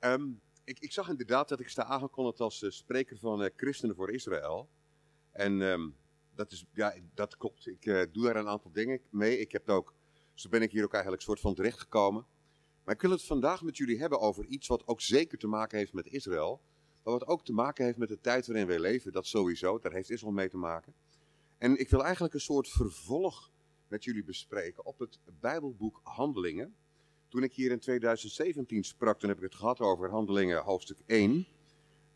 Ehm, ik, ik zag inderdaad dat ik sta aangekondigd als eh, spreker van eh, Christenen voor Israël. En ehm, dat, is, ja, dat klopt. Ik eh, doe daar een aantal dingen mee. Ik heb ook, zo ben ik hier ook eigenlijk soort van terechtgekomen. Maar ik wil het vandaag met jullie hebben over iets wat ook zeker te maken heeft met Israël. Maar wat ook te maken heeft met de tijd waarin wij leven. Dat sowieso, daar heeft Israël mee te maken. En ik wil eigenlijk een soort vervolg met jullie bespreken op het Bijbelboek Handelingen. Toen ik hier in 2017 sprak, toen heb ik het gehad over Handelingen hoofdstuk 1.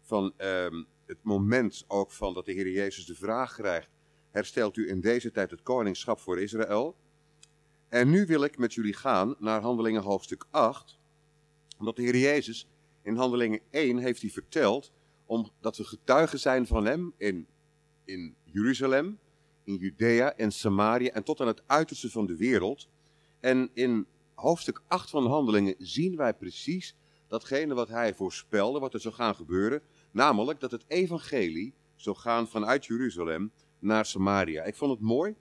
Van ehm, het moment ook van dat de Heer Jezus de vraag krijgt, herstelt u in deze tijd het koningschap voor Israël? En nu wil ik met jullie gaan naar Handelingen hoofdstuk 8, omdat de Heer Jezus in Handelingen 1 heeft hij verteld, omdat we getuigen zijn van hem in, in Jeruzalem, in Judea en Samaria en tot aan het uiterste van de wereld. En in hoofdstuk 8 van de Handelingen zien wij precies datgene wat hij voorspelde, wat er zou gaan gebeuren. Namelijk dat het evangelie zou gaan vanuit Jeruzalem naar Samaria. Ik vond het mooi.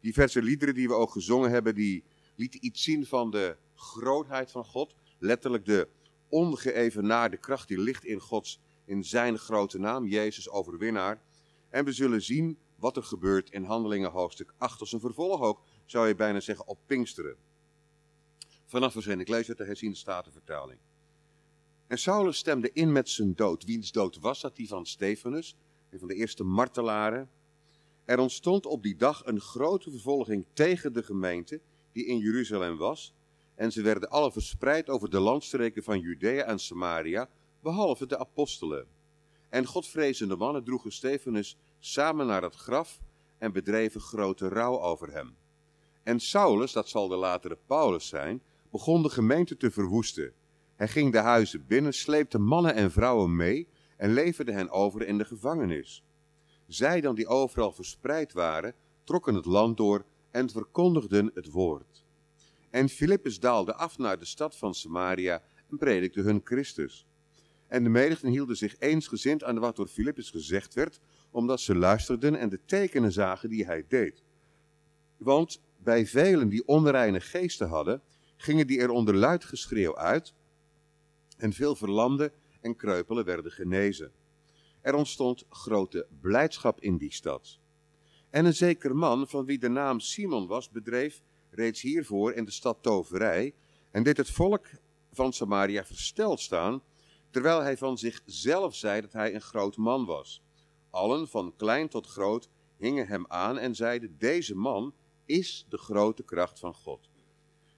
Diverse liederen die we ook gezongen hebben, die lieten iets zien van de grootheid van God. Letterlijk de ongeëvenaarde kracht die ligt in Gods, in zijn grote naam, Jezus overwinnaar. En we zullen zien wat er gebeurt in Handelingen hoofdstuk 8. Als een vervolg ook, zou je bijna zeggen, op Pinksteren. Vanaf verzin, ik lees uit de herziende statenvertaling. En Saulus stemde in met zijn dood. Wiens dood was dat? Die van Stefanus, een van de eerste martelaren. Er ontstond op die dag een grote vervolging tegen de gemeente die in Jeruzalem was. En ze werden alle verspreid over de landstreken van Judea en Samaria, behalve de apostelen. En godvrezende mannen droegen Stefanus samen naar het graf en bedreven grote rouw over hem. En Saulus, dat zal de latere Paulus zijn, begon de gemeente te verwoesten. Hij ging de huizen binnen, sleepte mannen en vrouwen mee en leverde hen over in de gevangenis. Zij dan die overal verspreid waren, trokken het land door en verkondigden het woord. En Filippus daalde af naar de stad van Samaria en predikte hun Christus. En de menigten hielden zich eensgezind aan wat door Filippus gezegd werd, omdat ze luisterden en de tekenen zagen die hij deed. Want bij velen die onreine geesten hadden, gingen die er onder luid geschreeuw uit, en veel verlamden en kreupelen werden genezen. Er ontstond grote blijdschap in die stad. En een zeker man, van wie de naam Simon was, bedreef reeds hiervoor in de stad toverij, en deed het volk van Samaria versteld staan, terwijl hij van zichzelf zei dat hij een groot man was. Allen, van klein tot groot, hingen hem aan en zeiden, deze man is de grote kracht van God.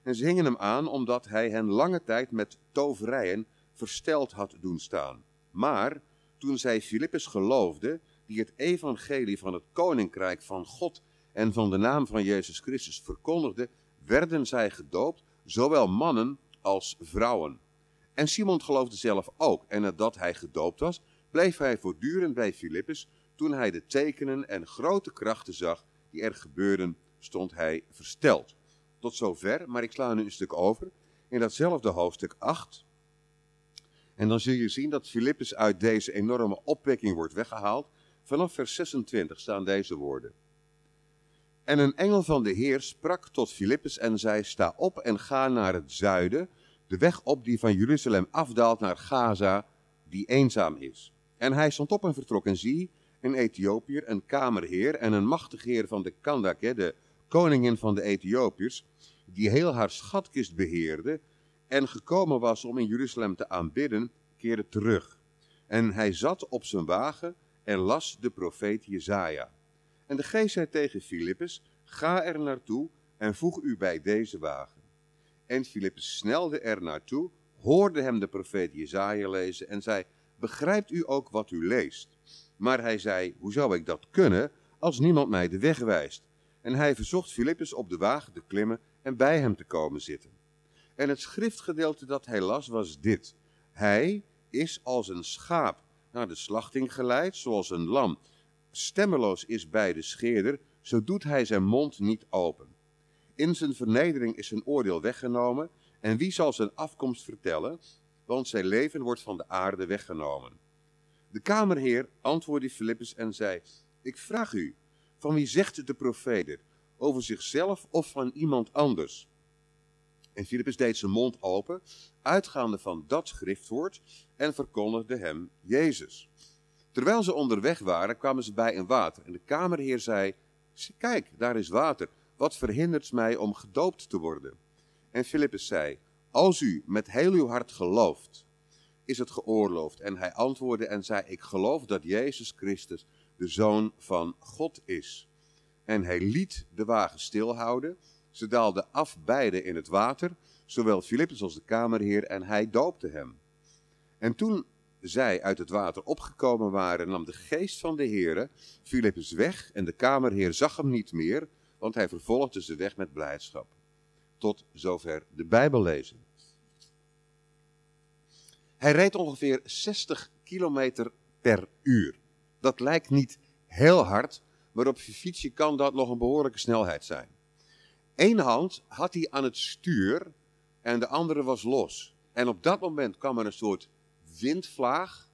En ze hingen hem aan omdat hij hen lange tijd met toverijen versteld had doen staan. Maar toen zij Filippus geloofde, die het evangelie van het koninkrijk van God en van de naam van Jezus Christus verkondigde, werden zij gedoopt, zowel mannen als vrouwen. En Simon geloofde zelf ook, en nadat hij gedoopt was, bleef hij voortdurend bij Filippus. Toen hij de tekenen en grote krachten zag die er gebeurden, stond hij versteld. Tot zover, maar ik sla nu een stuk over. In datzelfde hoofdstuk 8. En dan zul je zien dat Filippus uit deze enorme opwekking wordt weggehaald. Vanaf vers 26 staan deze woorden. En een engel van de Heer sprak tot Filippus en zei: Sta op en ga naar het zuiden, de weg op die van Jeruzalem afdaalt naar Gaza, die eenzaam is. En hij stond op en vertrok en zie, een Ethiopiër, een kamerheer en een machtig heer van de Kandake, de koningin van de Ethiopiërs, die heel haar schatkist beheerde en gekomen was om in Jeruzalem te aanbidden, keerde terug. En hij zat op zijn wagen en las de profeet Jezaja. En de geest zei tegen Filippus, ga er naartoe en voeg u bij deze wagen. En Filippus snelde er naartoe, hoorde hem de profeet Jezaja lezen en zei, begrijpt u ook wat u leest? Maar hij zei, hoe zou ik dat kunnen als niemand mij de weg wijst? En hij verzocht Filippus op de wagen te klimmen en bij hem te komen zitten. En het schriftgedeelte dat hij las was dit. Hij is als een schaap naar de slachting geleid, zoals een lam stemmeloos is bij de scheerder, zo doet hij zijn mond niet open. In zijn vernedering is zijn oordeel weggenomen, en wie zal zijn afkomst vertellen, want zijn leven wordt van de aarde weggenomen. De kamerheer antwoordde Filippus en zei, ik vraag u, van wie zegt de profeet over zichzelf of van iemand anders? En Filippus deed zijn mond open, uitgaande van dat schriftwoord, en verkondigde hem Jezus. Terwijl ze onderweg waren, kwamen ze bij een water. En de kamerheer zei, kijk, daar is water. Wat verhindert mij om gedoopt te worden? En Filippus zei, als u met heel uw hart gelooft, is het geoorloofd. En hij antwoordde en zei, ik geloof dat Jezus Christus de Zoon van God is. En hij liet de wagen stilhouden. Ze daalden af beide in het water, zowel Filippus als de kamerheer, en hij doopte hem. En toen zij uit het water opgekomen waren, nam de geest van de Heere Filippus weg en de kamerheer zag hem niet meer, want hij vervolgde ze weg met blijdschap. Tot zover de Bijbel lezen. Hij reed ongeveer 60 kilometer per uur. Dat lijkt niet heel hard, maar op je fietsje kan dat nog een behoorlijke snelheid zijn. Eén hand had hij aan het stuur en de andere was los. En op dat moment kwam er een soort windvlaag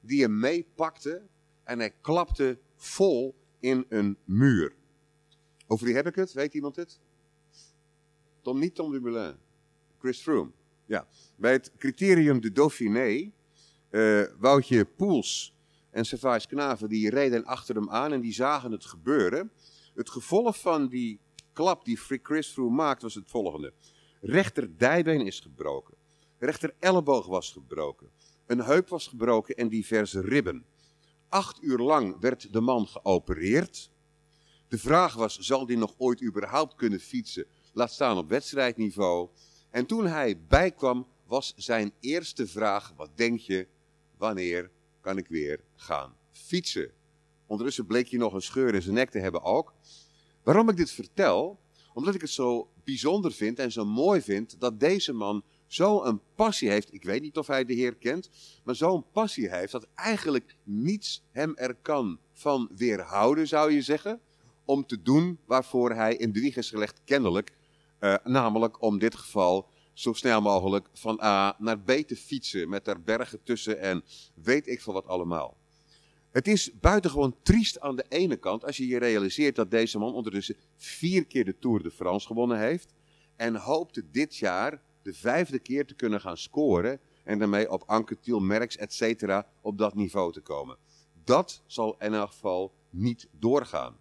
die hem meepakte en hij klapte vol in een muur. Over wie heb ik het? Weet iemand het? Tom, niet Tom Dumoulin. Chris Froome. Ja. Bij het criterium de Dauphiné, uh, Woutje Poels en Savage Knaven, die reden achter hem aan en die zagen het gebeuren. Het gevolg van die klap die Chris Froome maakt was het volgende. Rechter dijbeen is gebroken. Rechter elleboog was gebroken. Een heup was gebroken en diverse ribben. Acht uur lang werd de man geopereerd. De vraag was, zal hij nog ooit überhaupt kunnen fietsen? Laat staan op wedstrijdniveau. En toen hij bijkwam, was zijn eerste vraag, wat denk je, wanneer kan ik weer gaan fietsen? Ondertussen bleek hij nog een scheur in zijn nek te hebben ook. Waarom ik dit vertel? Omdat ik het zo bijzonder vind en zo mooi vind dat deze man zo'n passie heeft. Ik weet niet of hij de Heer kent, maar zo'n passie heeft dat eigenlijk niets hem er kan van weerhouden, zou je zeggen. Om te doen waarvoor hij in de wieg is gelegd, kennelijk. Uh, namelijk om dit geval zo snel mogelijk van A naar B te fietsen. Met daar bergen tussen en weet ik veel wat allemaal. Het is buitengewoon triest aan de ene kant als je je realiseert dat deze man ondertussen vier keer de Tour de France gewonnen heeft. En hoopte dit jaar de vijfde keer te kunnen gaan scoren. En daarmee op Anquetil, Merckx, et cetera, op dat niveau te komen. Dat zal in elk geval niet doorgaan.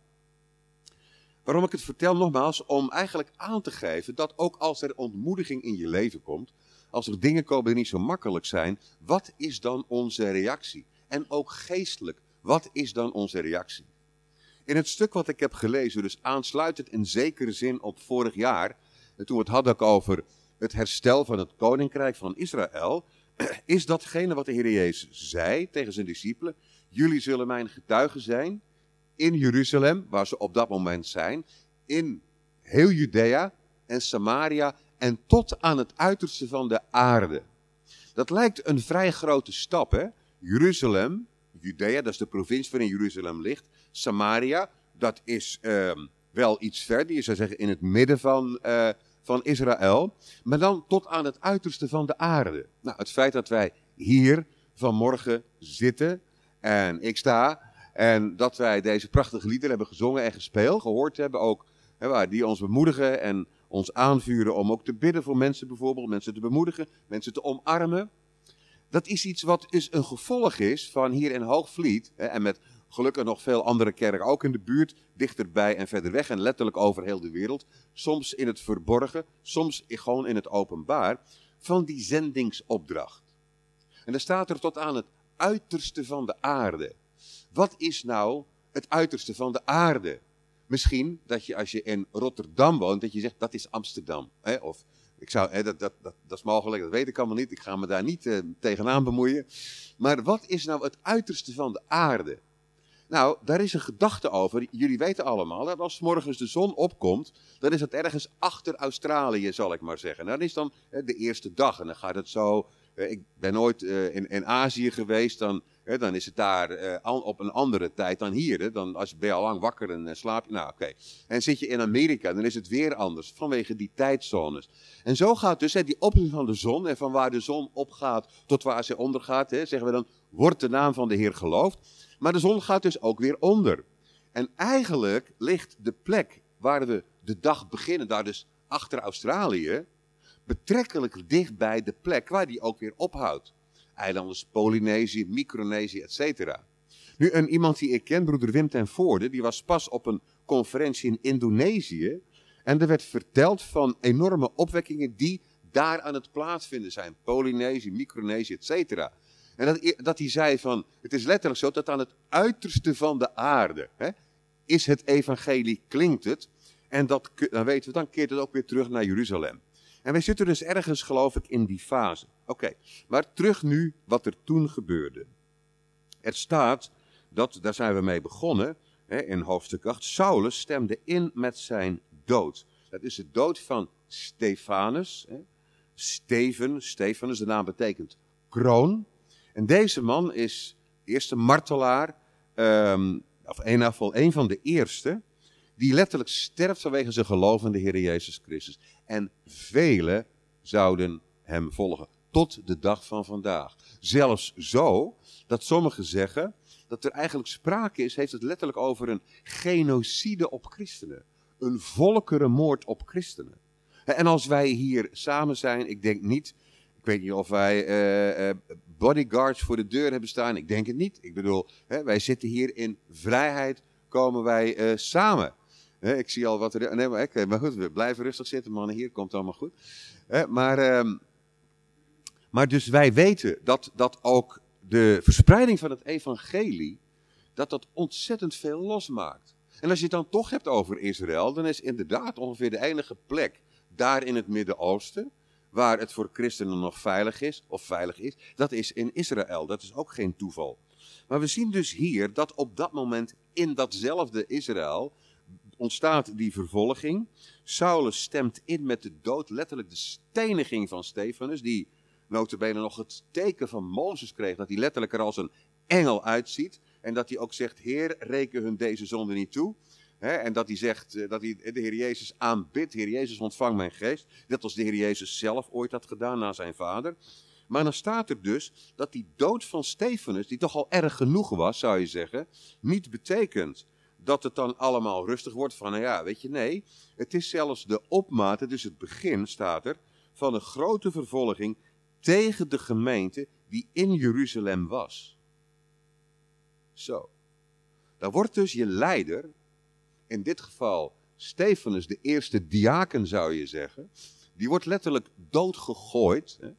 Waarom ik het vertel nogmaals, om eigenlijk aan te geven dat ook als er ontmoediging in je leven komt, als er dingen komen die niet zo makkelijk zijn, wat is dan onze reactie? En ook geestelijk, wat is dan onze reactie? In het stuk wat ik heb gelezen, dus aansluitend in zekere zin op vorig jaar, toen we het hadden over het herstel van het koninkrijk van Israël, is datgene wat de Heer Jezus zei tegen zijn discipelen. Jullie zullen mijn getuigen zijn in Jeruzalem, waar ze op dat moment zijn, in heel Judea en Samaria en tot aan het uiterste van de aarde. Dat lijkt een vrij grote stap, hè? Jeruzalem, Judea, dat is de provincie waarin Jeruzalem ligt. Samaria, dat is uh, wel iets verder, je zou zeggen in het midden van, uh, van Israël, maar dan tot aan het uiterste van de aarde. Nou, het feit dat wij hier vanmorgen zitten en ik sta en dat wij deze prachtige liederen hebben gezongen en gespeeld, gehoord hebben ook, hè, die ons bemoedigen en ons aanvuren om ook te bidden voor mensen bijvoorbeeld, mensen te bemoedigen, mensen te omarmen. Dat is iets wat dus een gevolg is van hier in Hoogvliet hè, en met Gelukkig nog veel andere kerken, ook in de buurt, dichterbij en verder weg en letterlijk over heel de wereld. Soms in het verborgen, soms gewoon in het openbaar, van die zendingsopdracht. En dan staat er tot aan het uiterste van de aarde. Wat is nou het uiterste van de aarde? Misschien dat je als je in Rotterdam woont, dat je zegt dat is Amsterdam. Hè? Of ik zou, hè, dat, dat, dat, dat, is mogelijk, dat weet ik allemaal niet. Ik ga me daar niet uh, tegenaan bemoeien. Maar wat is nou het uiterste van de aarde? Nou, daar is een gedachte over. Jullie weten allemaal dat als morgens de zon opkomt, dan is het ergens achter Australië, zal ik maar zeggen. Nou, dat is dan de eerste dag en dan gaat het zo. Ik ben ooit in, in Azië geweest, dan, dan is het daar op een andere tijd dan hier. Dan als, ben je al lang wakker en slaap je. Nou, oké. En zit je in Amerika, dan is het weer anders, vanwege die tijdzones. En zo gaat dus die opkomst van de zon en van waar de zon opgaat tot waar ze ondergaat, zeggen we dan, wordt de naam van de Heer geloofd. Maar de zon gaat dus ook weer onder. En eigenlijk ligt de plek waar we de dag beginnen, daar dus achter Australië, betrekkelijk dicht bij de plek waar die ook weer ophoudt. Eilanden Polynesië, Micronesië, etc. Nu, een, iemand die ik ken, broeder Wim ten Voorde, die was pas op een conferentie in Indonesië. En er werd verteld van enorme opwekkingen die daar aan het plaatsvinden zijn. Polynesië, Micronesië, etc. En dat, dat hij zei van, het is letterlijk zo dat aan het uiterste van de aarde hè, is het evangelie, klinkt het. En dat, dan weten we, dan keert het ook weer terug naar Jeruzalem. En wij zitten dus ergens, geloof ik, in die fase. Oké, maar terug nu wat er toen gebeurde. Er staat dat, daar zijn we mee begonnen, hè, in hoofdstuk 8, Saulus stemde in met zijn dood. Dat is de dood van Stefanus. Steven, Stefanus, de naam betekent kroon. En deze man is eerste martelaar, um, of geval een van de eerste, die letterlijk sterft vanwege zijn geloof in de Heer Jezus Christus. En velen zouden hem volgen, tot de dag van vandaag. Zelfs zo dat sommigen zeggen dat er eigenlijk sprake is, heeft het letterlijk over een genocide op christenen. Een volkerenmoord op christenen. En als wij hier samen zijn, ik denk niet, ik weet niet of wij uh, uh, bodyguards voor de deur hebben staan, ik denk het niet. Ik bedoel, hè, wij zitten hier in vrijheid, komen wij uh, samen. Ik zie al wat er. Nee, maar, maar goed, we blijven rustig zitten, mannen. Hier komt allemaal goed. Maar, ehm, maar dus wij weten dat, dat ook de verspreiding van het evangelie, dat dat ontzettend veel losmaakt. En als je het dan toch hebt over Israël, dan is inderdaad ongeveer de enige plek daar in het Midden-Oosten, waar het voor christenen nog veilig is, of veilig is, dat is in Israël. Dat is ook geen toeval. Maar we zien dus hier dat op dat moment in datzelfde Israël ontstaat die vervolging. Saulus stemt in met de dood, letterlijk de steniging van Stefanus, die notabene nog het teken van Mozes kreeg, dat hij letterlijk er als een engel uitziet. En dat hij ook zegt, Heer, reken hun deze zonde niet toe. en dat hij zegt, eh, dat hij de Heer Jezus aanbidt, Heer Jezus ontvang mijn geest. Net als de Heer Jezus zelf ooit had gedaan na zijn vader. Maar dan staat er dus dat die dood van Stefanus, die toch al erg genoeg was, zou je zeggen, niet betekent dat het dan allemaal rustig wordt van, nou ja, weet je, nee. Het is zelfs de opmaat, het is het begin, staat er, van een grote vervolging tegen de gemeente die in Jeruzalem was. Zo. Dan wordt dus je leider, in dit geval Stefanus, de eerste diaken zou je zeggen, die wordt letterlijk doodgegooid. Hè?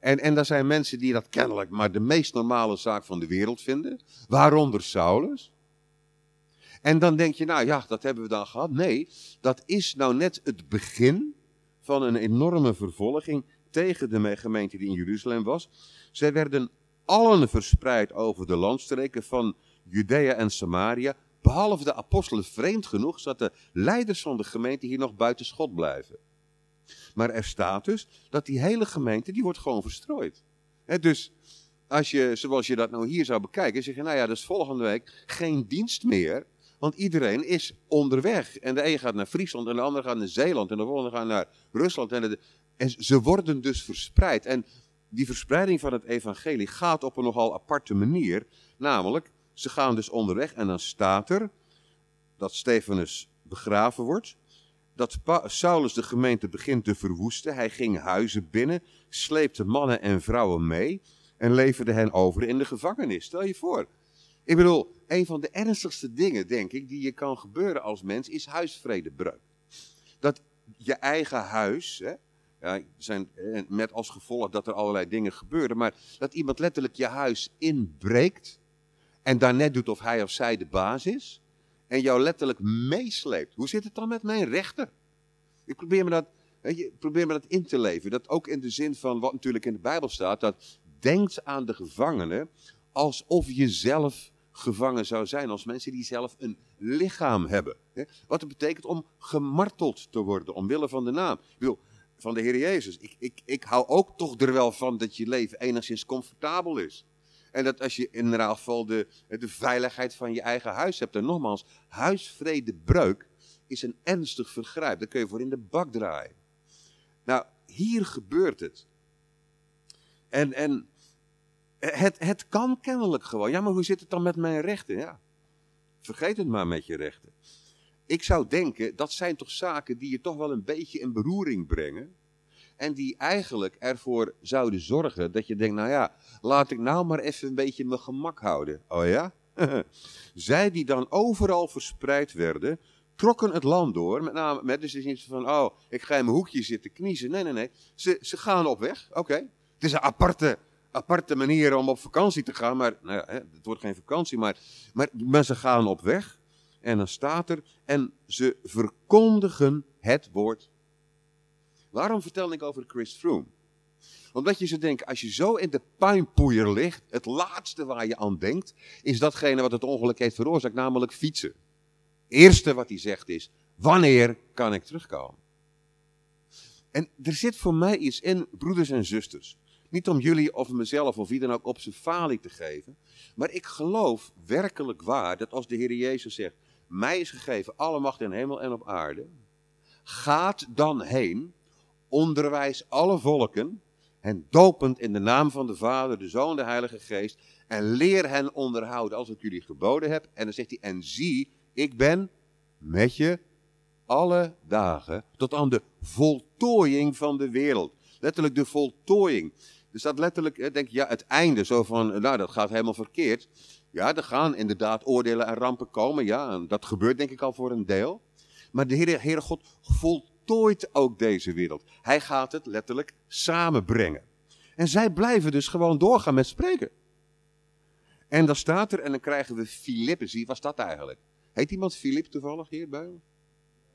En, en daar zijn mensen die dat kennelijk maar de meest normale zaak van de wereld vinden, waaronder Saulus. En dan denk je, nou ja, dat hebben we dan gehad. Nee, dat is nou net het begin van een enorme vervolging tegen de gemeente die in Jeruzalem was. Zij werden allen verspreid over de landstreken van Judea en Samaria, behalve de apostelen vreemd genoeg, zodat de leiders van de gemeente hier nog buiten schot blijven. Maar er staat dus dat die hele gemeente, die wordt gewoon verstrooid. dus als je, zoals je dat nou hier zou bekijken, zeg je, nou ja, dus volgende week geen dienst meer, want iedereen is onderweg. En de een gaat naar Friesland en de ander gaat naar Zeeland en de volgende gaat naar Rusland. En en ze worden dus verspreid. En die verspreiding van het evangelie gaat op een nogal aparte manier. Namelijk, ze gaan dus onderweg en dan staat er dat Stefanus begraven wordt. Dat Saulus de gemeente begint te verwoesten. Hij ging huizen binnen, sleepte mannen en vrouwen mee en leverde hen over in de gevangenis. Stel je voor. Ik bedoel, een van de ernstigste dingen, denk ik, die je kan gebeuren als mens, is huisvredebreuk. Dat je eigen huis, hè, ja, zijn, eh, met als gevolg dat er allerlei dingen gebeuren. Maar dat iemand letterlijk je huis inbreekt. En daarnet doet of hij of zij de baas is. En jou letterlijk meesleept. Hoe zit het dan met mijn rechter? Ik probeer me dat, je, probeer me dat in te leven. Dat ook in de zin van wat natuurlijk in de Bijbel staat. Dat denkt aan de gevangenen alsof je zelf gevangen zou zijn. Als mensen die zelf een lichaam hebben. Wat het betekent om gemarteld te worden omwille van de naam. Ik van de Heer Jezus. Ik, ik, ik hou ook toch er wel van dat je leven enigszins comfortabel is. En dat als je in ieder geval de, de veiligheid van je eigen huis hebt. En nogmaals, huisvredebreuk is een ernstig vergrijp. Daar kun je voor in de bak draaien. Nou, hier gebeurt het. En, en het, het kan kennelijk gewoon. Ja, maar hoe zit het dan met mijn rechten? Ja, vergeet het maar met je rechten ik zou denken, dat zijn toch zaken die je toch wel een beetje in beroering brengen. En die eigenlijk ervoor zouden zorgen dat je denkt, nou ja, laat ik nou maar even een beetje mijn gemak houden. Oh ja? Zij die dan overal verspreid werden, trokken het land door. Met name, met dus niet van, oh, ik ga in mijn hoekje zitten kniezen. Nee, nee, nee. Ze, ze gaan op weg. Oké. Het is een aparte, aparte manier om op vakantie te gaan. Maar, nou ja, het wordt geen vakantie, maar, maar, ze gaan op weg. En dan staat er, en ze verkondigen het woord. Waarom vertel ik over Chris Froome? Omdat je zo denkt, als je zo in de puinpoeier ligt, het laatste waar je aan denkt, is datgene wat het ongeluk heeft veroorzaakt, namelijk fietsen. Eerste wat hij zegt is, wanneer kan ik terugkomen? En er zit voor mij iets in, broeders en zusters. Niet om jullie of mezelf of wie dan ook op zijn falie te geven. Maar ik geloof werkelijk waar dat als de Heer Jezus zegt, mij is gegeven alle macht in hemel en op aarde. Gaat dan heen, onderwijs alle volken en dopend in de naam van de Vader, de Zoon de Heilige Geest. En leer hen onderhouden als ik jullie geboden heb. En dan zegt hij, en zie, ik ben met je alle dagen tot aan de voltooiing van de wereld. Letterlijk de voltooiing. Er staat letterlijk, denk je, ja, het einde. Zo van, nou, dat gaat helemaal verkeerd. Ja, er gaan inderdaad oordelen en rampen komen. Ja, dat gebeurt denk ik al voor een deel. Maar de Heere, God voltooit ook deze wereld. Hij gaat het letterlijk samenbrengen. En zij blijven dus gewoon doorgaan met spreken. En dan staat er, en dan krijgen we Filippus. Wie was dat eigenlijk? Heet iemand Filip toevallig hier bij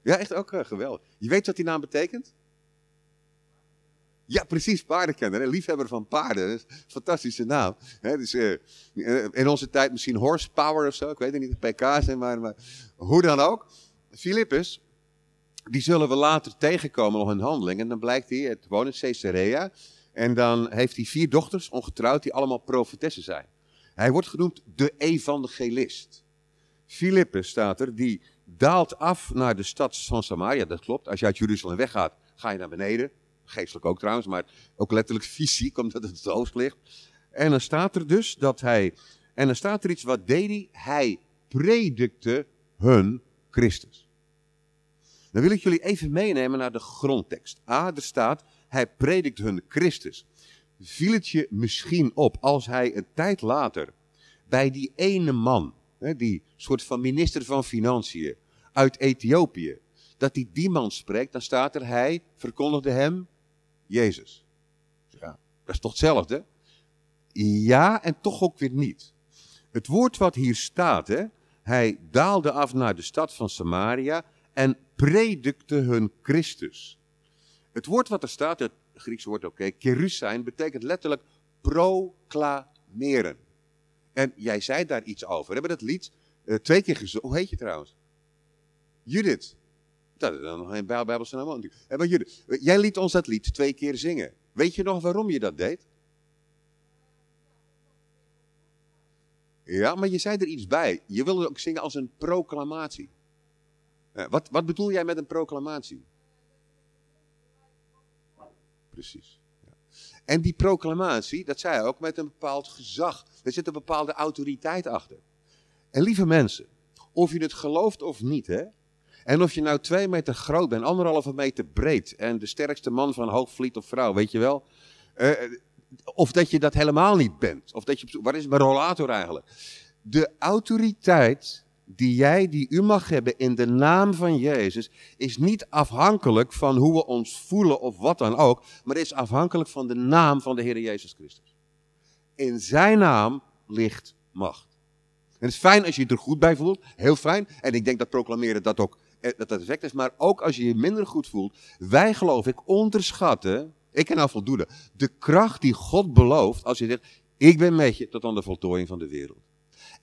Ja, echt ook uh, geweldig. Je weet wat die naam betekent? Ja, precies, paardenkenner. Liefhebber van paarden. Fantastische naam. dus, uh, in onze tijd misschien horsepower of zo. Ik weet het niet, PK zijn, maar, maar hoe dan ook. Filippus, die zullen we later tegenkomen nog in handeling. En dan blijkt hij, het woont in Caesarea. En dan heeft hij vier dochters, ongetrouwd, die allemaal profetessen zijn. Hij wordt genoemd de evangelist. Filippus staat er, die daalt af naar de stad van Samaria. Dat klopt. Als je uit Jeruzalem weggaat, ga je naar beneden. Geestelijk ook trouwens, maar ook letterlijk fysiek, omdat het het ligt. En dan staat er dus dat hij. En dan staat er iets, wat deed hij? Hij predikte hun Christus. Dan wil ik jullie even meenemen naar de grondtekst. A, er staat, hij predikt hun Christus. Viel het je misschien op als hij een tijd later bij die ene man die soort van minister van Financiën uit Ethiopië, dat hij die man spreekt, dan staat er, hij verkondigde hem Jezus. Ja, dat is toch hetzelfde? Ja, en toch ook weer niet. Het woord wat hier staat, hè, hij daalde af naar de stad van Samaria en predikte hun Christus. Het woord wat er staat, het Griekse woord oké, okay, zijn, betekent letterlijk proclameren. En jij zei daar iets over. We hebben dat lied uh, twee keer gezongen. Hoe heet je trouwens? Judith. Dat is dan nog een Bijbelse naam. Maar Judith, eh, jij liet ons dat lied twee keer zingen. Weet je nog waarom je dat deed? Ja, maar je zei er iets bij. Je wilde ook zingen als een proclamatie. wat, wat bedoel jij met een proclamatie? Precies. En die proclamatie, dat zei hij ook, met een bepaald gezag. Er zit een bepaalde autoriteit achter. En lieve mensen, of je het gelooft of niet, hè. En of je nou twee meter groot bent, anderhalve meter breed en de sterkste man van Hoogvliet of vrouw, weet je wel. Uh, of dat je dat helemaal niet bent. Of dat je, waar is mijn rollator eigenlijk? De autoriteit die jij, die u mag hebben in de naam van Jezus, is niet afhankelijk van hoe we ons voelen of wat dan ook, maar is afhankelijk van de naam van de Heer Jezus Christus. In zijn naam ligt macht. En het is fijn als je je er goed bij voelt, heel fijn. En ik denk dat proclameren dat ook eh, dat dat effect is, maar ook als je je minder goed voelt. Wij geloof ik onderschatten, ik ken al voldoende, de kracht die God belooft als je zegt, ik ben met je tot aan de voltooiing van de wereld.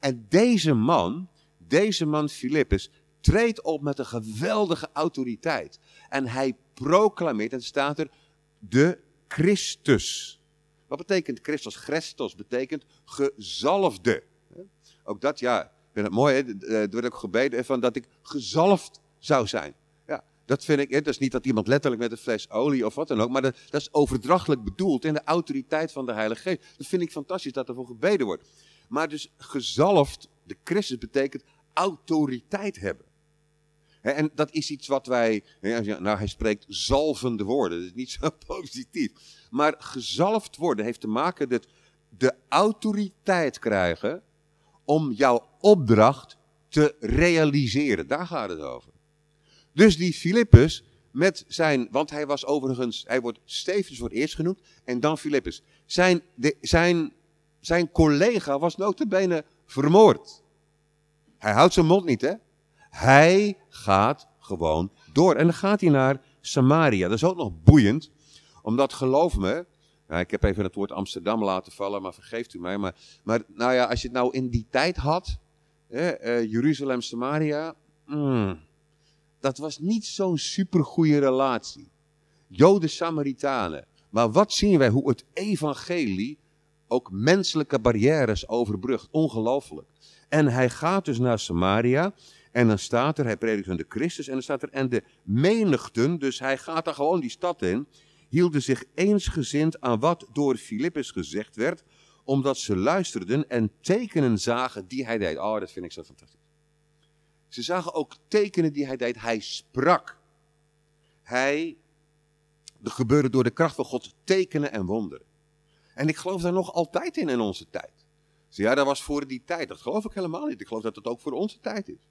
En deze man, deze man Filippus treedt op met een geweldige autoriteit. En hij proclameert, en staat er, de Christus. Wat betekent Christus? Christus betekent gezalfde. Ook dat, ja, ik vind het mooi, hè? er wordt ook gebeden van dat ik gezalfd zou zijn. Ja, dat vind ik, dat is niet dat iemand letterlijk met een fles olie of wat dan ook, maar dat, dat is overdrachtelijk bedoeld in de autoriteit van de Heilige Geest. Dat vind ik fantastisch dat er voor gebeden wordt. Maar dus gezalfd, de Christus betekent autoriteit hebben. En dat is iets wat wij, nou hij spreekt zalvende woorden, dat is niet zo positief. Maar gezalfd worden heeft te maken met de autoriteit krijgen om jouw opdracht te realiseren. Daar gaat het over. Dus die Filippus met zijn, want hij was overigens, hij wordt Stevens voor eerst genoemd en dan Filippus. Zijn, de, zijn, zijn collega was notabene vermoord. Hij houdt zijn mond niet, hè? Hij gaat gewoon door. En dan gaat hij naar Samaria. Dat is ook nog boeiend, omdat geloof me, nou, ik heb even het woord Amsterdam laten vallen, maar vergeeft u mij. Maar, maar nou ja, als je het nou in die tijd had, eh, Jeruzalem, Samaria, mm, dat was niet zo'n supergoeie relatie. Joden, Samaritanen. Maar wat zien wij, hoe het evangelie ook menselijke barrières overbrugt. Ongelooflijk. En hij gaat dus naar Samaria. En dan staat er, hij predikt aan de Christus. En dan staat er, en de menigten, dus hij gaat daar gewoon die stad in. Hielden zich eensgezind aan wat door Filippus gezegd werd. Omdat ze luisterden en tekenen zagen die hij deed. Oh, dat vind ik zo fantastisch. Ze zagen ook tekenen die hij deed. Hij sprak. Hij, er gebeurde door de kracht van God tekenen en wonderen. En ik geloof daar nog altijd in in onze tijd. Dus ja, dat was voor die tijd. Dat geloof ik helemaal niet. Ik geloof dat het ook voor onze tijd is.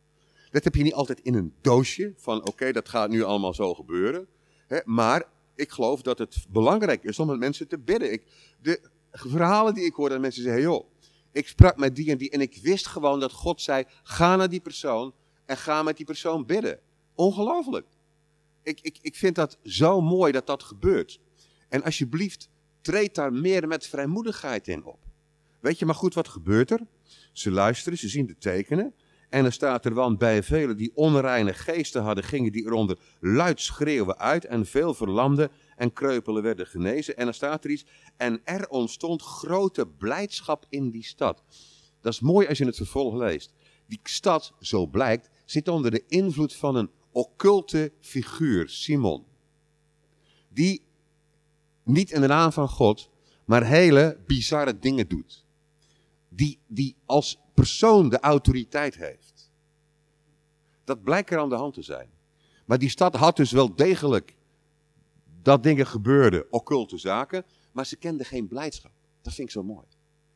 Dat heb je niet altijd in een doosje van oké, dat gaat nu allemaal zo gebeuren. Hè, maar ik geloof dat het belangrijk is om met mensen te bidden. Ik, de verhalen die ik hoor, dat mensen zeggen, joh, ik sprak met die en die en ik wist gewoon dat God zei, ga naar die persoon en ga met die persoon bidden. Ongelooflijk. Ik, ik, ik vind dat zo mooi dat dat gebeurt. En alsjeblieft, treed daar meer met vrijmoedigheid in op. Weet je maar goed wat gebeurt er? Ze luisteren, ze zien de tekenen. En er staat er, want bij velen die onreine geesten hadden, gingen die eronder luid schreeuwen uit. En veel verlamden en kreupelen werden genezen. En dan staat er iets, en er ontstond grote blijdschap in die stad. Dat is mooi als je het vervolg leest. Die stad, zo blijkt, zit onder de invloed van een occulte figuur, Simon. Die niet in de naam van God, maar hele bizarre dingen doet. Die, die als persoon de autoriteit heeft. Dat blijkt er aan de hand te zijn. Maar die stad had dus wel degelijk dat dingen gebeurden, occulte zaken, maar ze kenden geen blijdschap. Dat vind ik zo mooi.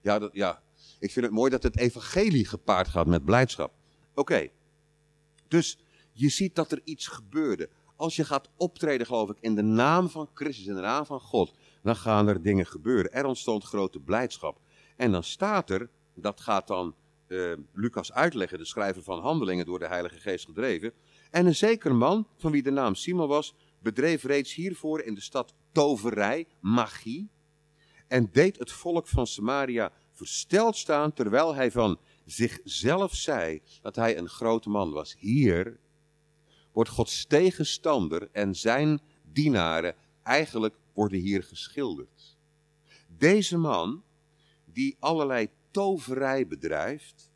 Ja, dat, ja. ik vind het mooi dat het evangelie gepaard gaat met blijdschap. Oké, dus je ziet dat er iets gebeurde. Als je gaat optreden, geloof ik, in de naam van Christus, in de naam van God, dan gaan er dingen gebeuren. Er ontstond grote blijdschap. En dan staat er, dat gaat dan uh, Lucas uitleggen, de schrijver van Handelingen, door de Heilige Geest gedreven. En een zeker man, van wie de naam Simon was, bedreef reeds hiervoor in de stad toverij, magie. En deed het volk van Samaria versteld staan, terwijl hij van zichzelf zei dat hij een grote man was. Hier wordt Gods tegenstander en zijn dienaren eigenlijk worden hier geschilderd. Deze man, die allerlei toverij bedrijft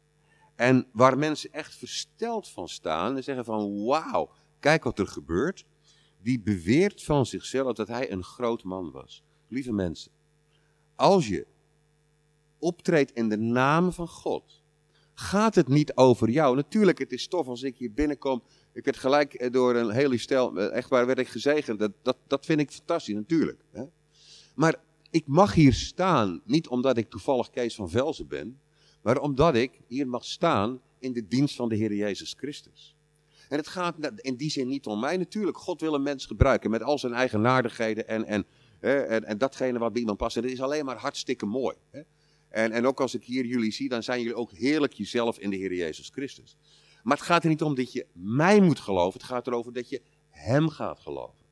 en waar mensen echt versteld van staan en zeggen van wauw, kijk wat er gebeurt, die beweert van zichzelf dat hij een groot man was. Lieve mensen, als je optreedt in de naam van God, gaat het niet over jou. Natuurlijk, het is tof als ik hier binnenkom. Ik werd gelijk door een hele stel, echt waar werd ik gezegend. Dat, dat, dat vind ik fantastisch, natuurlijk. Hè? Maar ik mag hier staan, niet omdat ik toevallig Kees van Velzen ben, maar omdat ik hier mag staan in de dienst van de Heer Jezus Christus. En het gaat in die zin niet om mij. Natuurlijk, God wil een mens gebruiken met al zijn eigenaardigheden en, en, en, en datgene wat bij iemand past. En dat is alleen maar hartstikke mooi. Hè? En, en ook als ik hier jullie zie, dan zijn jullie ook heerlijk jezelf in de Heer Jezus Christus. Maar het gaat er niet om dat je mij moet geloven. Het gaat erover dat je Hem gaat geloven.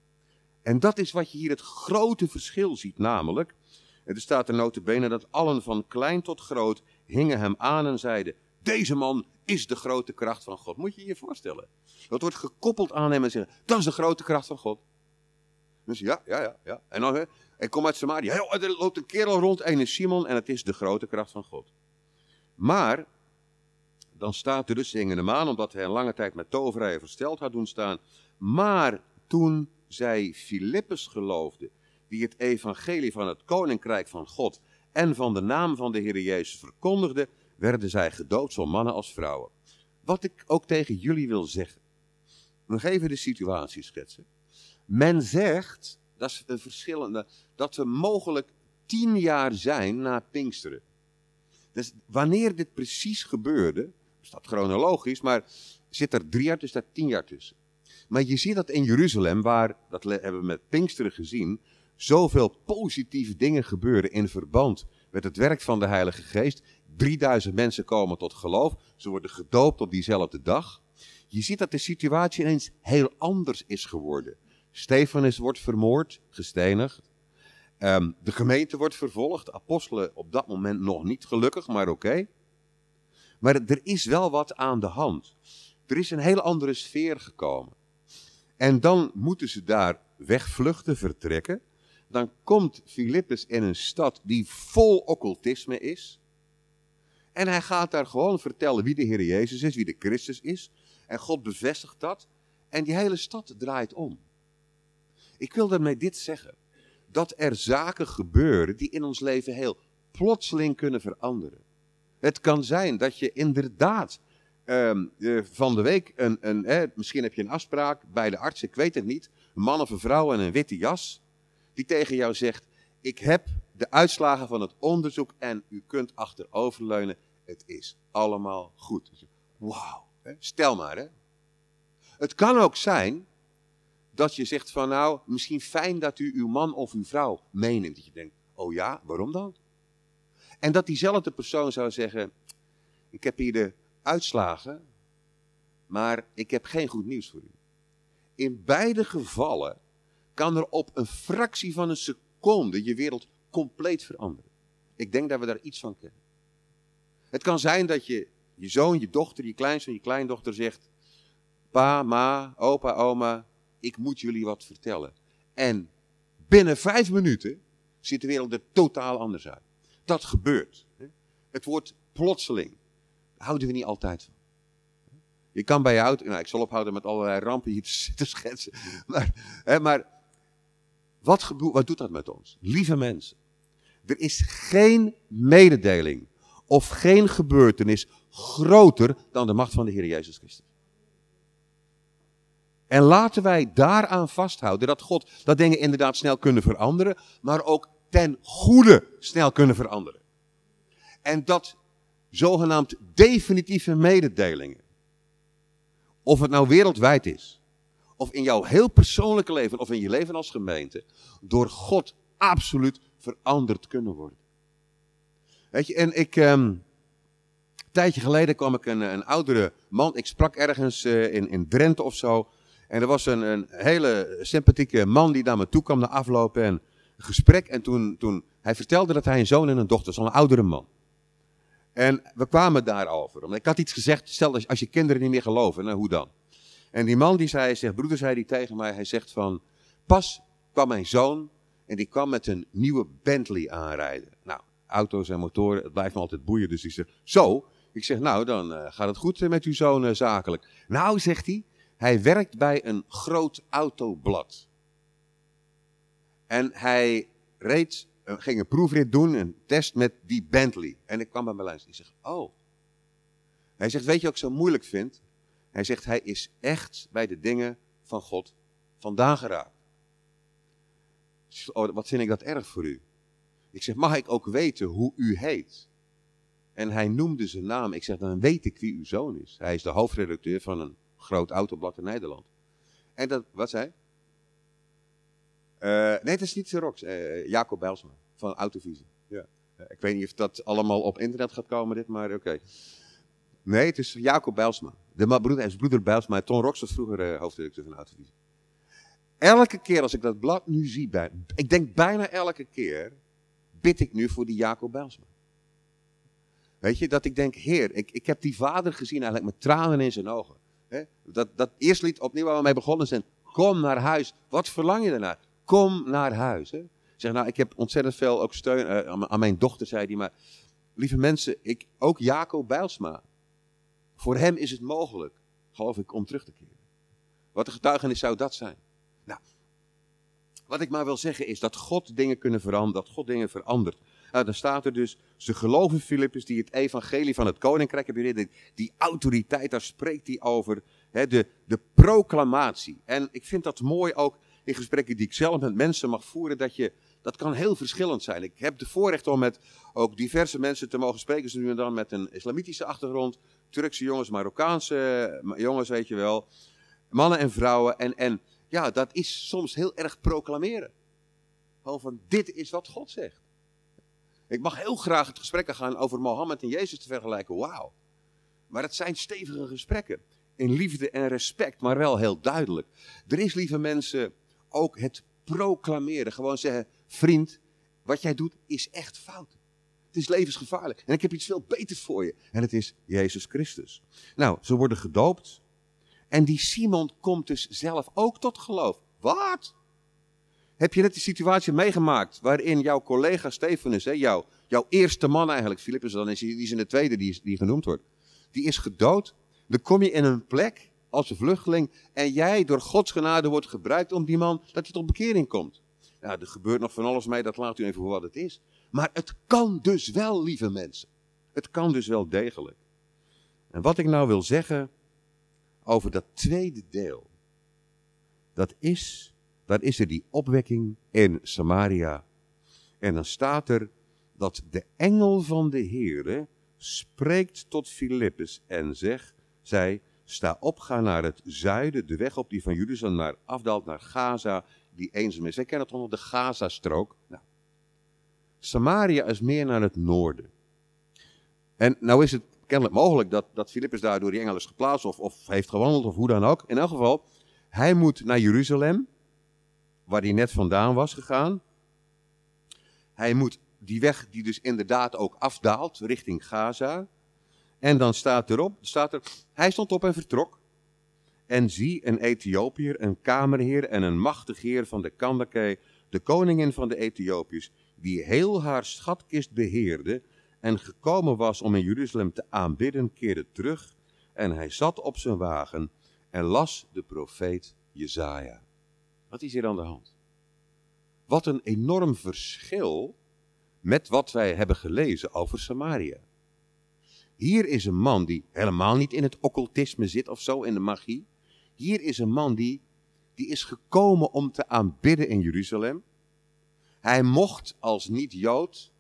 En dat is wat je hier het grote verschil ziet, namelijk. Er staat er notabene dat allen van klein tot groot hingen hem aan en zeiden, deze man is de grote kracht van God. Moet je je voorstellen. Dat wordt gekoppeld aan hem en zeggen, dat is de grote kracht van God. Dus ja, ja, ja. ja. En dan, ik kom uit Samaria. Er loopt een kerel rond, een Simon, en het is de grote kracht van God. Maar, dan staat dus zingende maan, omdat hij een lange tijd met toverij versteld had doen staan. Maar toen zij Filippus geloofde, die het evangelie van het koninkrijk van God en van de naam van de Heer Jezus verkondigde, werden zij gedood, zowel mannen als vrouwen. Wat ik ook tegen jullie wil zeggen. nog even de situatie schetsen. Men zegt, dat is een verschillende, dat we mogelijk tien jaar zijn na Pinksteren. Dus wanneer dit precies gebeurde, is dat chronologisch, maar zit er drie jaar tussen, daar tien jaar tussen. Maar je ziet dat in Jeruzalem, waar, dat hebben we met Pinksteren gezien, zoveel positieve dingen gebeuren in verband met het werk van de Heilige Geest. 3000 mensen komen tot geloof, ze worden gedoopt op diezelfde dag. Je ziet dat de situatie ineens heel anders is geworden. Stefanus wordt vermoord, gestenigd. Ehm, de gemeente wordt vervolgd. apostelen op dat moment nog niet gelukkig, maar oké. Maar er is wel wat aan de hand. Er is een heel andere sfeer gekomen. En dan moeten ze daar wegvluchten, vertrekken. Dan komt Filippus in een stad die vol occultisme is. En hij gaat daar gewoon vertellen wie de Heer Jezus is, wie de Christus is. En God bevestigt dat. En die hele stad draait om. Ik wil daarmee dit zeggen. Dat er zaken gebeuren die in ons leven heel plotseling kunnen veranderen. Het kan zijn dat je inderdaad um, van de week, een, een, misschien heb je een afspraak bij de arts, ik weet het niet. Een man of een vrouw in een witte jas. Die tegen jou zegt, ik heb de uitslagen van het onderzoek en u kunt achteroverleunen. Het is allemaal goed. Wauw, stel maar hè. Het kan ook zijn dat je zegt van nou, misschien fijn dat u uw man of uw vrouw meeneemt. Dat je denkt, oh ja, waarom dan? En dat diezelfde persoon zou zeggen, ik heb hier de uitslagen, maar ik heb geen goed nieuws voor u. In beide gevallen kan er op een fractie van een seconde je wereld compleet veranderen. Ik denk dat we daar iets van kennen. Het kan zijn dat je je zoon, je dochter, je kleinzoon, je kleindochter zegt: Pa, ma, opa, oma, ik moet jullie wat vertellen. En binnen vijf minuten ziet de wereld er totaal anders uit. Dat gebeurt. Het wordt plotseling. Houden we niet altijd van. Je kan bij je auto, nou ik zal ophouden met allerlei rampen hier te schetsen. Maar, hè, maar wat, wat doet dat met ons? Lieve mensen, er is geen mededeling of geen gebeurtenis groter dan de macht van de Heer Jezus Christus. En laten wij daaraan vasthouden dat God dat dingen inderdaad snel kunnen veranderen, maar ook ten goede snel kunnen veranderen. En dat zogenaamd definitieve mededelingen, of het nou wereldwijd is, of in jouw heel persoonlijke leven, of in je leven als gemeente, door God absoluut veranderd kunnen worden. Weet je, en ik, um, een tijdje geleden kwam ik een, een oudere man, ik sprak ergens uh, in, in Drenthe of zo, en er was een, een hele sympathieke man die naar me toe kwam na aflopen en gesprek. En toen, toen hij vertelde dat hij een zoon en een dochter een oudere man. En we kwamen daarover. Ik had iets gezegd, stel als je kinderen niet meer geloven, nou, hoe dan? En die man die zei, zegt, broeder zei die tegen mij, hij zegt van, pas kwam mijn zoon en die kwam met een nieuwe Bentley aanrijden. Nou, auto's en motoren, het blijft me altijd boeien, dus die zegt, zo? Ik zeg, nou, dan uh, gaat het goed met uw zoon uh, zakelijk. Nou, zegt hij, hij werkt bij een groot autoblad. En hij reed, eh, ging een proefrit doen, een test met die Bentley. En ik kwam bij mijn lijst. Ik zeg, oh. Hij zegt, weet je wat ik zo moeilijk vind? Hij zegt, hij is echt bij de dingen van God vandaan geraakt. Oh, wat vind ik dat erg voor u? Ik zeg, mag ik ook weten hoe u heet? En hij noemde zijn naam. Ik zeg, dan weet ik wie uw zoon is. Hij is de hoofdredacteur van een groot autoblad in Nederland. En dat, wat zei uh, Nee, het is niet Xerox. Uh, Jacob Bijlsma van Autovisie. Ja. ik weet niet of dat allemaal op internet gaat komen, dit, maar oké. Nee, het is Jacob Bijlsma. De broeder, zijn broeder Bijlsma. Ton Rox was vroeger uh, hoofddirecteur van Autovisie. Elke keer als ik dat blad nu zie, bij, ik denk bijna elke keer, bid ik nu voor die Jacob Bijlsma. Weet je, dat ik denk, heer, ik, ik heb die vader gezien eigenlijk met tranen in zijn ogen. Dat, dat eerste lied opnieuw waar we mee begonnen zijn. Kom naar huis. Wat verlang je daarna? Kom naar huis. Hè? Zeg nou, ik heb ontzettend veel ook steun uh, aan mijn dochter, zei die. Maar lieve mensen, ik, ook Jacob Bijlsma. Voor hem is het mogelijk, geloof ik, om terug te keren. Wat een getuigenis zou dat zijn? Nou, wat ik maar wil zeggen is dat God dingen kunnen veranderen, dat God dingen verandert. Nou, dan staat er dus, ze geloven Filippus die het evangelie van het koninkrijk hebben die, die autoriteit, daar spreekt hij over. Hè, de, de proclamatie. En ik vind dat mooi ook in gesprekken die ik zelf met mensen mag voeren, dat je, dat kan heel verschillend zijn. Ik heb de voorrecht om met ook diverse mensen te mogen spreken, dus nu en dan met een islamitische achtergrond, Turkse jongens, Marokkaanse eh, jongens, weet je wel, mannen en vrouwen. En, en ja, dat is soms heel erg proclameren. Gewoon van, dit is wat God zegt. Ik mag heel graag het gesprek gaan over Mohammed en Jezus te vergelijken, wauw. Maar het zijn stevige gesprekken. In liefde en respect, maar wel heel duidelijk. Er is, lieve mensen, ook het proclameren. Gewoon zeggen, vriend, wat jij doet is echt fout. Het is levensgevaarlijk. En ik heb iets veel beters voor je. En het is Jezus Christus. Nou, ze worden gedoopt. En die Simon komt dus zelf ook tot geloof. Wat? Heb je net die situatie meegemaakt waarin jouw collega Stefanus, hè, jouw, jouw eerste man eigenlijk, Filippus, dan is die is in de tweede die, die genoemd wordt, die is gedood. Dan kom je in een plek als een vluchteling en jij door Gods genade wordt gebruikt om die man, dat hij tot bekering komt. Nou, er gebeurt nog van alles mee, dat laat u even voor wat het is. Maar het kan dus wel, lieve mensen. Het kan dus wel degelijk. En wat ik nou wil zeggen over dat tweede deel, dat is, daar is er die opwekking in Samaria. En dan staat er dat de engel van de Heere spreekt tot Filippus en zegt, zij, sta op, ga naar het zuiden, de weg op die van Jeruzalem naar afdaalt naar Gaza, die eenzaam is. Wij kennen het onder de Gazastrook. Nou, Samaria is meer naar het noorden. En nou is het kennelijk mogelijk dat, dat Filippus daar door die engel is geplaatst of, of heeft gewandeld of hoe dan ook. In elk geval, hij moet naar Jeruzalem, waar hij net vandaan was gegaan. Hij moet die weg die dus inderdaad ook afdaalt richting Gaza. En dan staat erop, staat er, hij stond op en vertrok. En zie, een Ethiopiër, een kamerheer en een machtig heer van de Kandake, de koningin van de Ethiopiërs, die heel haar schatkist beheerde en gekomen was om in Jeruzalem te aanbidden, keerde terug en hij zat op zijn wagen en las de profeet Jezaja. Wat is hier aan de hand? Wat een enorm verschil met wat wij hebben gelezen over Samaria. Hier is een man die helemaal niet in het occultisme zit of zo, in de magie. Hier is een man die, die is gekomen om te aanbidden in Jeruzalem. Hij mocht als niet-Jood,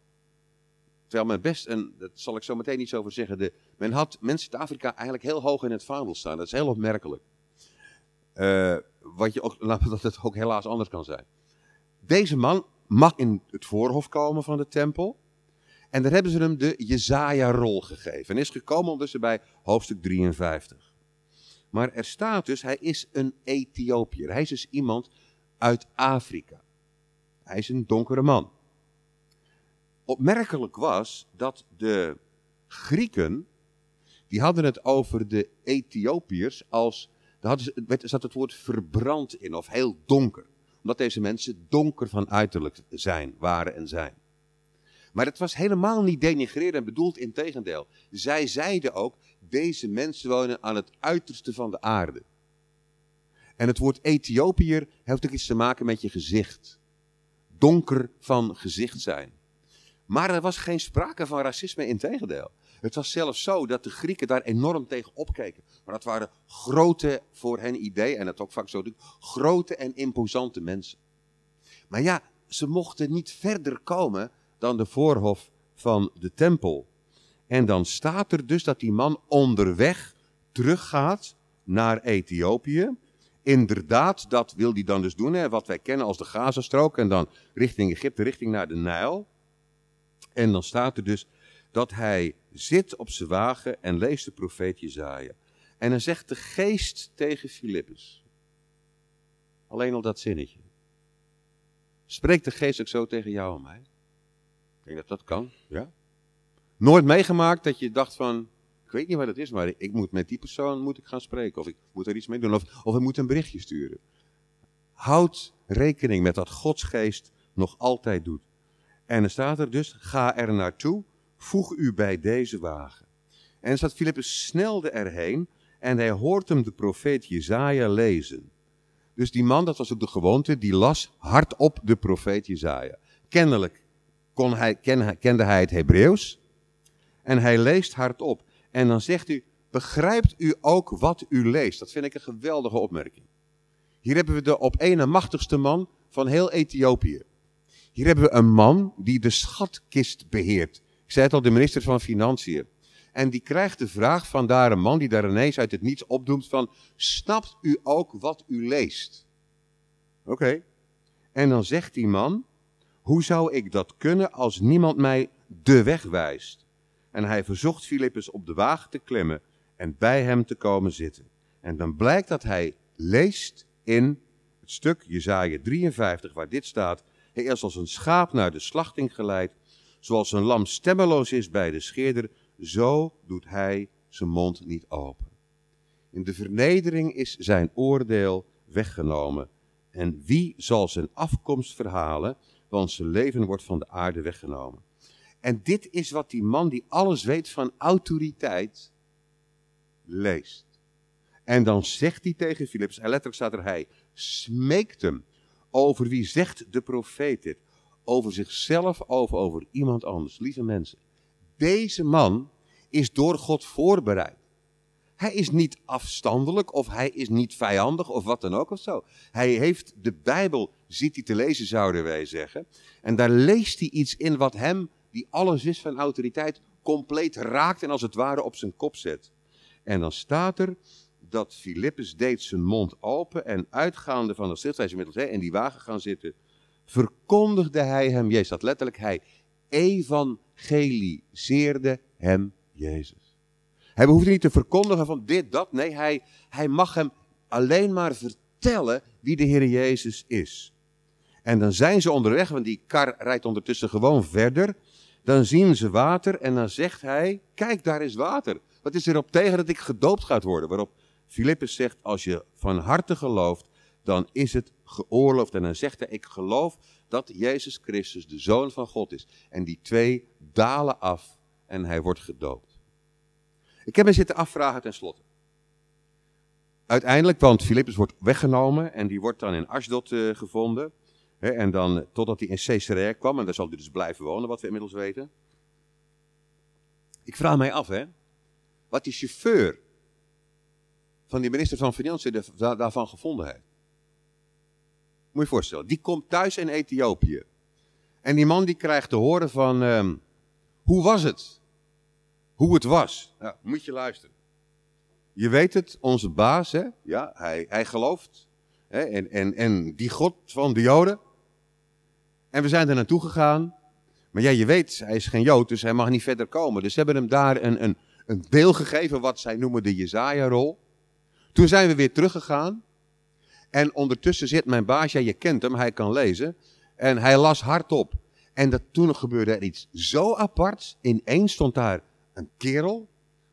terwijl men best, en dat zal ik zo meteen iets over zeggen, de, men had mensen in Afrika eigenlijk heel hoog in het vaandel staan. Dat is heel opmerkelijk. Uh, wat je ook, dat het ook helaas anders kan zijn. Deze man mag in het voorhof komen van de tempel. En daar hebben ze hem de Jezaja-rol gegeven. En is gekomen ondertussen bij hoofdstuk 53. Maar er staat dus, hij is een Ethiopiër. Hij is dus iemand uit Afrika. Hij is een donkere man. Opmerkelijk was dat de Grieken, die hadden het over de Ethiopiërs als, daar ze, zat het woord verbrand in, of heel donker. Omdat deze mensen donker van uiterlijk zijn, waren en zijn. Maar het was helemaal niet denigrerend en bedoeld in tegendeel. Zij zeiden ook, deze mensen wonen aan het uiterste van de aarde. En het woord Ethiopiër heeft ook iets te maken met je gezicht. Donker van gezicht zijn. Maar er was geen sprake van racisme in tegendeel. Het was zelfs zo dat de Grieken daar enorm tegen opkeken. Maar dat waren grote, voor hen idee, en dat ook vaak zo, grote en imposante mensen. Maar ja, ze mochten niet verder komen dan de voorhof van de tempel. En dan staat er dus dat die man onderweg teruggaat naar Ethiopië. Inderdaad, dat wil hij dan dus doen, hè, wat wij kennen als de Gazastrook. En dan richting Egypte, richting naar de Nijl. En dan staat er dus dat hij zit op zijn wagen en leest de profeet Jezaja. En dan zegt de geest tegen Filippus. Alleen al dat zinnetje. Spreekt de geest ook zo tegen jou en mij? Ik denk dat dat kan, ja. Nooit meegemaakt dat je dacht van, ik weet niet wat het is, maar ik moet met die persoon moet ik gaan spreken. Of ik moet er iets mee doen. Of, of ik moet een berichtje sturen. Houd rekening met dat Godsgeest nog altijd doet. En dan staat er dus, ga er naartoe, voeg u bij deze wagen. En staat Filippus snelde erheen en hij hoort hem de profeet Jezaja lezen. Dus die man, dat was ook de gewoonte, die las hardop de profeet Jezaja. Kennelijk kon hij, kende hij het Hebreeuws. En hij leest hardop. En dan zegt u, begrijpt u ook wat u leest? Dat vind ik een geweldige opmerking. Hier hebben we de op na machtigste man van heel Ethiopië. Hier hebben we een man die de schatkist beheert. Zei het al, de minister van Financiën. En die krijgt de vraag van daar een man die daar ineens uit het niets opdoemt van, snapt u ook wat u leest? Oké. En dan zegt die man, hoe zou ik dat kunnen als niemand mij de weg wijst? En hij verzocht Filippus op de wagen te klimmen en bij hem te komen zitten. En dan blijkt dat hij leest in het stuk Jezaja 53 waar dit staat. Hij is als een schaap naar de slachting geleid, zoals een lam stemmeloos is bij de scheerder, zo doet hij zijn mond niet open. In de vernedering is zijn oordeel weggenomen. En wie zal zijn afkomst verhalen, want zijn leven wordt van de aarde weggenomen. En dit is wat die man die alles weet van autoriteit leest. En dan zegt hij tegen Philips, en letterlijk staat er hij, smeekt hem. Over wie zegt de profeet dit? Over zichzelf of over iemand anders. Lieve mensen, deze man is door God voorbereid. Hij is niet afstandelijk of hij is niet vijandig of wat dan ook of zo. Hij heeft de Bijbel, ziet hij te lezen zouden wij zeggen. En daar leest hij iets in wat hem, die alles is van autoriteit, compleet raakt en als het ware op zijn kop zet. En dan staat er dat Filippus deed zijn mond open en uitgaande van de schrift, middels in die wagen gaan zitten, verkondigde hij hem Jezus. Dat letterlijk hij evangeliseerde hem Jezus. Hij behoefde niet te verkondigen van dit, dat. Nee, hij, hij mag hem alleen maar vertellen wie de Heer Jezus is. En dan zijn ze onderweg, want die kar rijdt ondertussen gewoon verder. Dan zien ze water en dan zegt hij, kijk daar is water. Wat is erop tegen dat ik gedoopt gaat worden? Waarop Filippus zegt, als je van harte gelooft, dan is het geoorloofd. En dan zegt hij, ik geloof dat Jezus Christus de Zoon van God is. En die twee dalen af en hij wordt gedoopt. Ik heb me zitten afvragen tenslotte. Uiteindelijk, want Filippus wordt weggenomen en die wordt dan in Ashdod uh, gevonden. Hè, en dan totdat hij in Caesarea kwam, en daar zal hij dus blijven wonen, wat we inmiddels weten. Ik vraag mij af, hè, wat die chauffeur van die minister van Financiën daarvan gevonden heeft. Moet je voorstellen, die komt thuis in Ethiopië. En die man die krijgt te horen van, um, hoe was het? Hoe het was. Ja, moet je luisteren. Je weet het, onze baas, hè? Ja, hij, hij gelooft. Hè? En, en, en die God van de Joden. En we zijn er naartoe gegaan. Maar ja, je weet, hij is geen Jood, dus hij mag niet verder komen. Dus ze hebben hem daar een, een, een deel gegeven, wat zij noemen de Jezaja-rol. Toen zijn we weer teruggegaan. En ondertussen zit mijn baas, ja, je kent hem, hij kan lezen. En hij las hardop. En dat, toen gebeurde er iets zo aparts. Ineens stond daar een kerel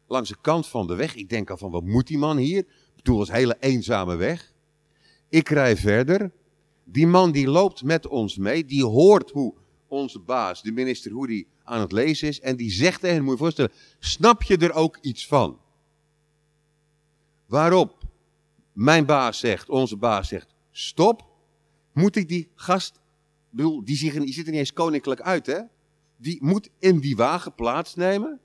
langs de kant van de weg. Ik denk al van, wat moet die man hier? Toen was een hele eenzame weg. Ik rij verder. Die man die loopt met ons mee, die hoort hoe onze baas, de minister, hoe die aan het lezen is. En die zegt tegen hem, moet je voorstellen, snap je er ook iets van? Waarop mijn baas zegt, onze baas zegt, stop. Moet ik die gast, bedoel, die, zich, die ziet er niet eens koninklijk uit hè. Die moet in die wagen plaatsnemen.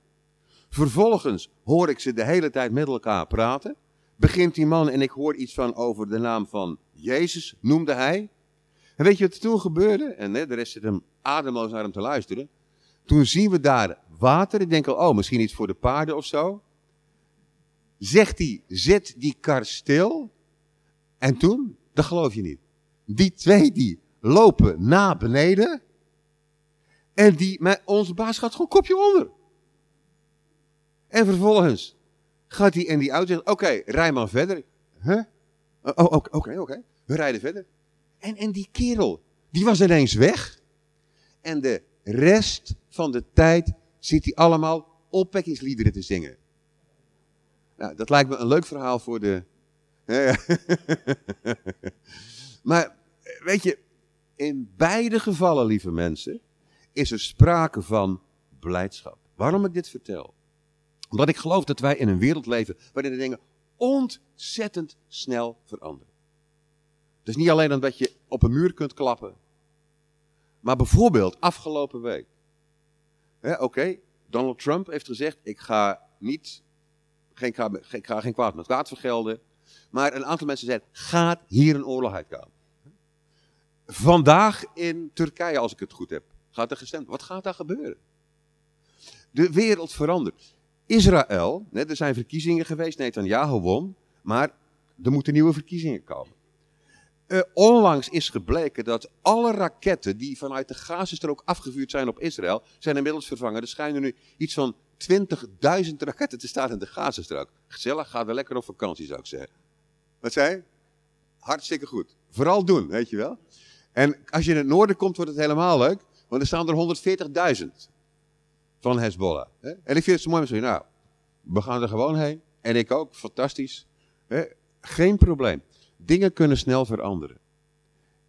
Vervolgens hoor ik ze de hele tijd met elkaar praten. Begint die man en ik hoor iets van over de naam van Jezus, noemde hij. En weet je wat er toen gebeurde? En hè, de rest zit hem ademloos naar hem te luisteren. Toen zien we daar water. Ik denk al, oh, misschien iets voor de paarden of zo. Zegt hij, zet die kar stil. En toen, dat geloof je niet. Die twee die lopen naar beneden. En die, met onze baas gaat gewoon kopje onder. En vervolgens gaat hij in die auto zeggen, oké, rij maar verder. Huh? Oh, oh oké, oké. We rijden verder. En, en die kerel, die was ineens weg. En de rest van de tijd zit hij allemaal opwekkingsliederen te zingen. Nou, dat lijkt me een leuk verhaal voor de. maar weet je, in beide gevallen, lieve mensen, is er sprake van blijdschap. Waarom ik dit vertel? Omdat ik geloof dat wij in een wereld leven waarin de dingen ontzettend snel veranderen. Dus niet alleen omdat je op een muur kunt klappen, maar bijvoorbeeld afgelopen week. Oké, Donald Trump heeft gezegd: ik ga niet geen, ga geen kwaad met kwaad vergelden. Maar een aantal mensen zeiden, gaat hier een oorlog uitkomen? Vandaag in Turkije, als ik het goed heb, gaat er gestemd. Wat gaat daar gebeuren? De wereld verandert. Israël, er zijn verkiezingen geweest, Netanyahu won, maar er moeten nieuwe verkiezingen komen. Uh, onlangs is gebleken dat alle raketten die vanuit de Gazastrook afgevuurd zijn op Israël, zijn inmiddels vervangen. Er schijnen nu iets van 20.000 raketten te staan in de Gazastrook. Gezellig, ga er lekker op vakantie zou ik zeggen. Wat zei? Hartstikke goed. Vooral doen, weet je wel. En als je in het noorden komt, wordt het helemaal leuk. Want er staan er 140.000 van Hezbollah. Hè? En ik vind het zo mooi. Nou, we gaan er gewoon heen. En ik ook. Fantastisch. Hè? Geen probleem. Dingen kunnen snel veranderen.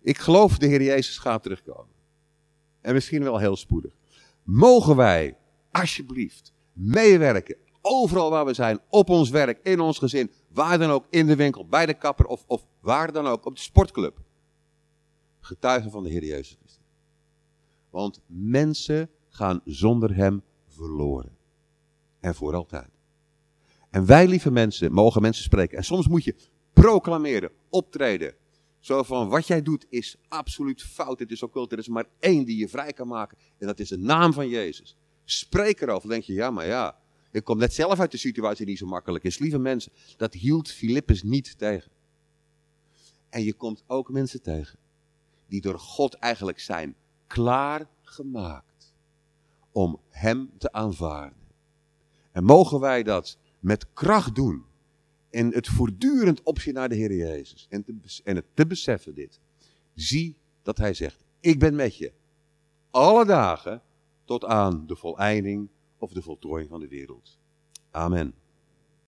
Ik geloof de Heer Jezus gaat terugkomen. En misschien wel heel spoedig. Mogen wij, alsjeblieft, meewerken. Overal waar we zijn. Op ons werk, in ons gezin. Waar dan ook, in de winkel, bij de kapper of, of waar dan ook. Op de sportclub. Getuigen van de Heer Jezus Christus. Want mensen gaan zonder hem verloren. En voor altijd. En wij, lieve mensen, mogen mensen spreken. En soms moet je proclameren, optreden. Zo van, wat jij doet is absoluut fout. Het is occult. Er is maar één die je vrij kan maken. En dat is de naam van Jezus. Spreek erover. Dan denk je, ja, maar ja. Ik kom net zelf uit de situatie die zo makkelijk is. Lieve mensen, dat hield Filippus niet tegen. En je komt ook mensen tegen. Die door God eigenlijk zijn klaargemaakt. Om hem te aanvaarden. En mogen wij dat met kracht doen en het voortdurend opzien naar de Heer Jezus. En, en het te beseffen dit. Zie dat hij zegt, ik ben met je. Alle dagen tot aan de voleinding of de voltooiing van de wereld. Amen.